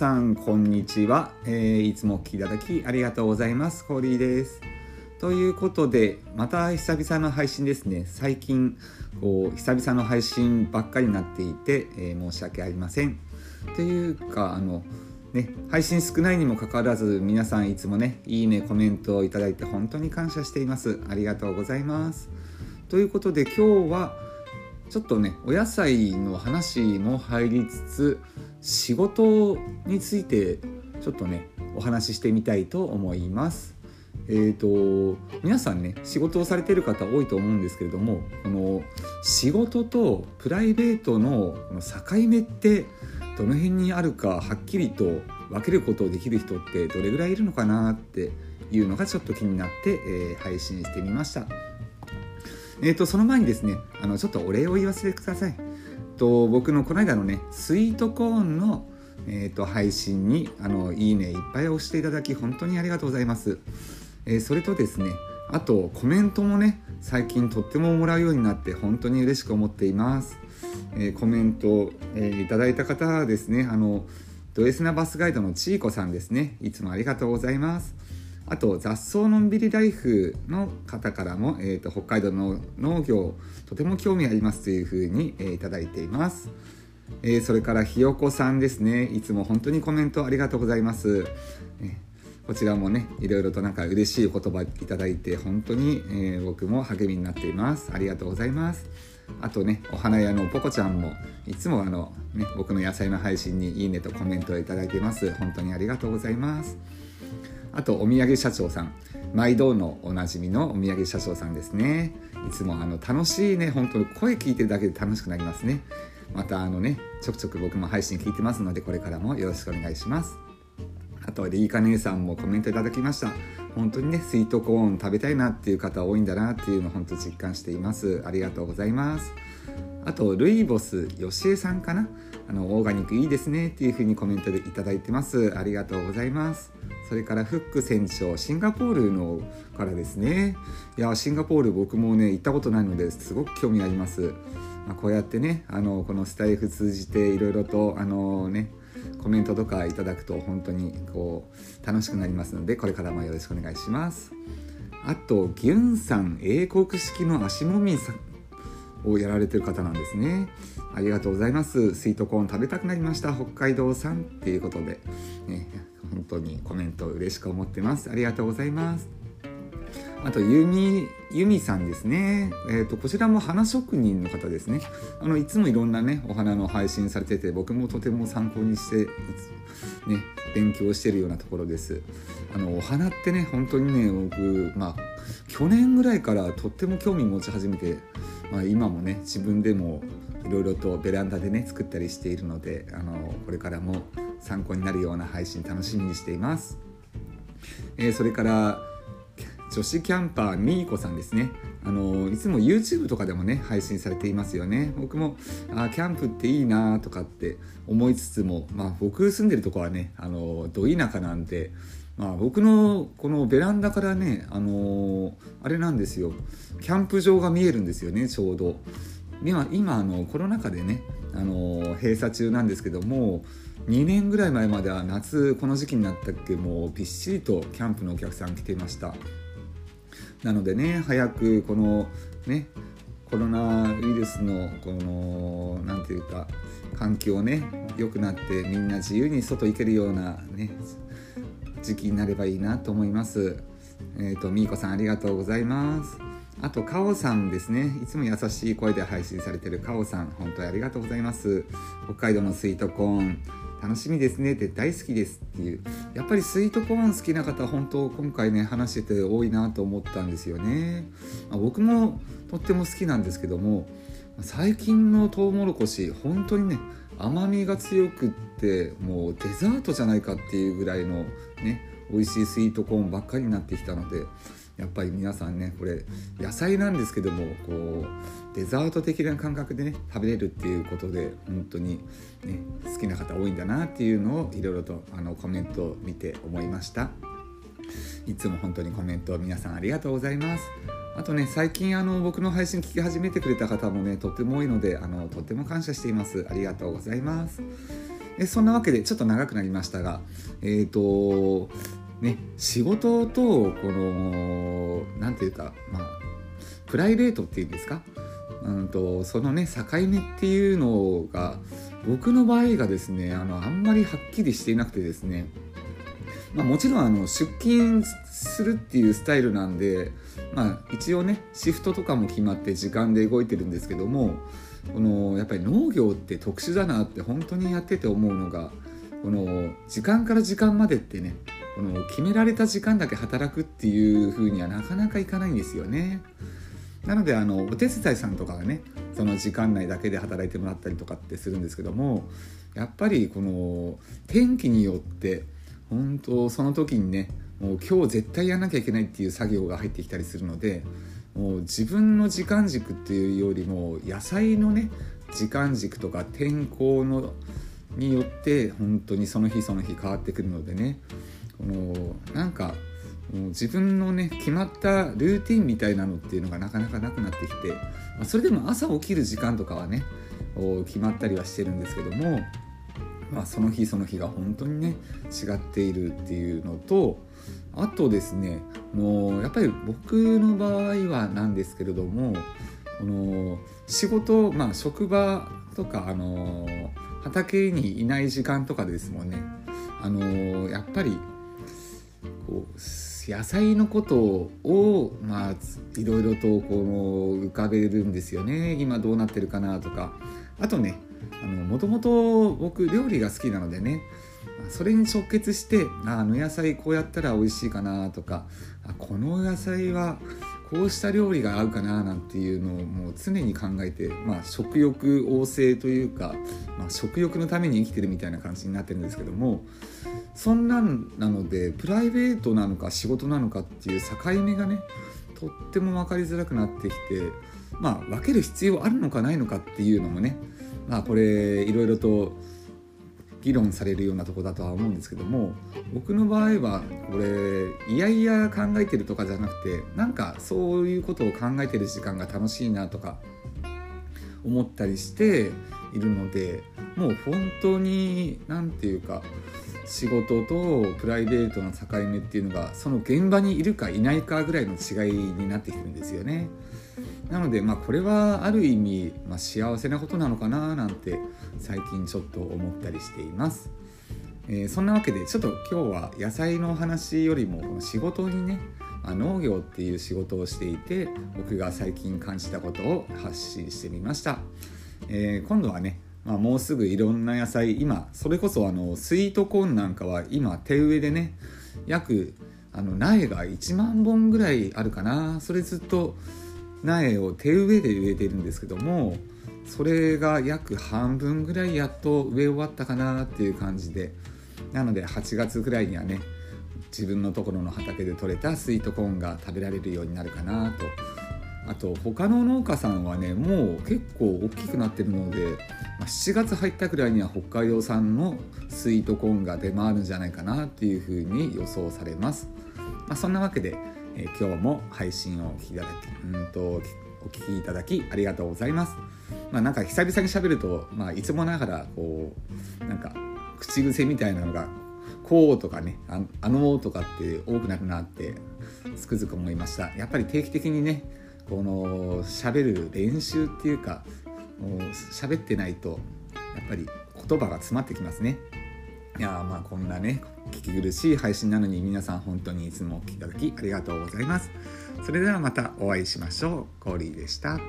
さん、こんにちは。えーいつもお聞きいただきありがとうございます。コーリーです。ということで、また久々の配信ですね。最近、こう、久々の配信ばっかりになっていて、えー申し訳ありません。というか、あの、ね、配信少ないにもかかわらず、皆さんいつもね、いいね、コメントをいただいて本当に感謝しています。ありがとうございます。ということで、今日は、ちょっとねお野菜の話も入りつつ仕事についてちょっとねお話ししてみたいと思います。えー、と皆さんね仕事をされてる方多いと思うんですけれどもこの仕事とプライベートの境目ってどの辺にあるかはっきりと分けることをできる人ってどれぐらいいるのかなっていうのがちょっと気になって、えー配信してみました。えー、とその前にですねあのちょっとお礼を言わせてください。と僕のこの間のねスイートコーンの、えー、と配信にあのいいねいっぱい押していただき本当にありがとうございます。えーそれとですねあとコメントもね最近とってももらうようになって本当に嬉しく思っています。えーコメント、えーいただいた方はですねあのド S なバスガイドのちいこさんですねいつもありがとうございます。あと雑草のんびりライフの方からも、えー、と北海道の農業とても興味ありますというふうに、えーいただいています、えーそれからひよこさんですね。いつも本当にコメントありがとうございます、えーこちらもねいろいろとなんか嬉しい言葉いただいて本当に、えー僕も励みになっています。ありがとうございます。あとねお花屋のポコちゃんもいつもあの、ね、僕の野菜の配信にいいねとコメントをいただいています。本当にありがとうございます。あとお土産社長さん。毎度のおなじみのお土産社長さんですね。いつもあの楽しいね本当に声聞いてるだけで楽しくなりますね。またあのねちょくちょく僕も配信聞いてますのでこれからもよろしくお願いします。あとリーカ姉さんもコメントいただきました。本当にねスイートコーン食べたいなっていう方多いんだなっていうのを本当実感しています。ありがとうございます。あとルイボスよしえさんかな。あのオーガニックいいですねっていうふうにコメントでいただいてます。ありがとうございます。それからフック船長シンガポールのからですね。いやシンガポール僕もね行ったことないのですごく興味あります、まあ、こうやってねあのこのスタイフ通じていろいろとあのねコメントとかいただくと本当にこう楽しくなりますのでこれからもよろしくお願いします。あとギュンさん英国式の足もみさん。をやられてる方なんですね。ありがとうございます。スイートコーン食べたくなりました。北海道さんっていうことで、ね、本当にコメント嬉しく思ってます。ありがとうございます。あとゆみゆみさんですね、えー、とこちらも花職人の方ですね。あのいつもいろんなねお花の配信されてて僕もとても参考にしてね勉強してるようなところです。あのお花ってね本当にね僕まあ去年ぐらいからとっても興味持ち始めて、まあ、今もね自分でもいろいろとベランダでね作ったりしているのであのこれからも参考になるような配信楽しみにしています、えーそれから女子キャンパーみーこさんですね。あのいつも YouTube とかでもね配信されていますよね。僕もあキャンプっていいなとかって思いつつも、まあ、僕住んでるとこはねあのど田舎なんで、まあ、僕のこのベランダからねあのあれなんですよ。キャンプ場が見えるんですよねちょうど。今今あのコロナ禍でねあの閉鎖中なんですけども2年ぐらい前までは夏この時期になったっけもうびっしりとキャンプのお客さん来ていました。なのでね早くこのねコロナウイルスのこのなんていうか環境ね良くなってみんな自由に外行けるようなね時期になればいいなと思います。えっ、とみーこさんありがとうございます。あとかおさんですね。いつも優しい声で配信されてるかおさん本当にありがとうございます。北海道のスイートコーン。楽しみですねって大好きですっていうやっぱりスイートコーン好きな方本当今回ね話してて多いなと思ったんですよね、まあ僕もとっても好きなんですけども最近のトウモロコシ本当にね甘みが強くってもうデザートじゃないかっていうぐらいのね美味しいスイートコーンばっかりになってきたのでやっぱり皆さんねこれ野菜なんですけどもこうデザート的な感覚でね食べれるっていうことで本当に、ね、好きな方多いんだなっていうのをいろいろとあのコメントを見て思いました。いつも本当にコメント皆さんありがとうございます。あとね最近あの僕の配信聞き始めてくれた方もねとっても多いのであのとっても感謝しています。ありがとうございます。でそんなわけでちょっと長くなりましたがえっ、ー、とね仕事とこの何て言うかまあプライベートっていうんですか？うんとそのね境目っていうのが僕の場合がですねあのあんまりはっきりしていなくてですねまあ、もちろんあの出勤するっていうスタイルなんで、まあ、一応ねシフトとかも決まって時間で動いてるんですけどもこのやっぱり農業って特殊だなって本当にやってて思うのがこの時間から時間までってねこの決められた時間だけ働くっていう風にはなかなかいかないんですよね。なのであのお手伝いさんとかがねその時間内だけで働いてもらったりとかってするんですけどもやっぱりこの天気によって本当その時にねもう今日絶対やらなきゃいけないっていう作業が入ってきたりするのでもう自分の時間軸っていうよりも野菜のね時間軸とか天候のによって本当にその日その日変わってくるのでねこのなんか自分のね決まったルーティンみたいなのっていうのがなかなかなくなってきて、ま、それでも朝起きる時間とかはね決まったりはしてるんですけども、まあ、その日その日が本当にね違っているっていうのとあとですねもうやっぱり僕の場合はなんですけれどもこの仕事、まあ、職場とか、あの畑にいない時間とかですもんね、あのやっぱりこう野菜のことをまあいろいろとこう浮かべるんですよね。今どうなってるかなとか。あとねもともと僕料理が好きなのでね。それに直結してあの野菜こうやったら美味しいかなとか。この野菜はこうした料理が合うかななんていうのをもう常に考えて、まあ、食欲旺盛というか、まあ、食欲のために生きてるみたいな感じになってるんですけどもそんなんなのでプライベートなのか仕事なのかっていう境目がねとっても分かりづらくなってきてまあ分ける必要あるのかないのかっていうのもねまあこれいろいろと議論されるようなとこだとは思うんですけども僕の場合はこれいやいや考えてるとかじゃなくてなんかそういうことを考えてる時間が楽しいなとか思ったりしているのでもう本当に何て言うか仕事とプライベートの境目っていうのがその現場にいるかいないかぐらいの違いになってきてるんですよね。なのでまあこれはある意味、まあ、幸せなことなのかななんて最近ちょっと思ったりしています。えー、そんなわけでちょっと今日は野菜の話よりも仕事にね、まあ、農業っていう仕事をしていて僕が最近感じたことを発信してみました。えー、今度はねまあ、もうすぐいろんな野菜今それこそあのスイートコーンなんかは今手植えでね約あの苗が1万本ぐらいあるかなそれずっと苗を手植えで植えてるんですけどもそれが約半分ぐらいやっと植え終わったかなっていう感じでなので8月ぐらいにはね自分のところの畑で採れたスイートコーンが食べられるようになるかなと。あと他の農家さんはねもう結構大きくなってるので、まあ、7月入ったくらいには北海道産のスイートコーンが出回るんじゃないかなっていうふうに予想されます、まあ、そんなわけでえー、今日も配信をお聞きいただきうんとお聞きいただきありがとうございます。まあなんか久々に喋ると、まあ、いつもながらこうなんか口癖みたいなのがこうとかねああのとかって多くなるなってつくづく思いました。やっぱり定期的にねこの喋る練習っていうかもう喋ってないとやっぱり言葉が詰まってきますね。いやまあこんなね聞き苦しい配信なのに皆さん本当にいつもお聴きいただきありがとうございます。それではまたお会いしましょう。コーリーでした。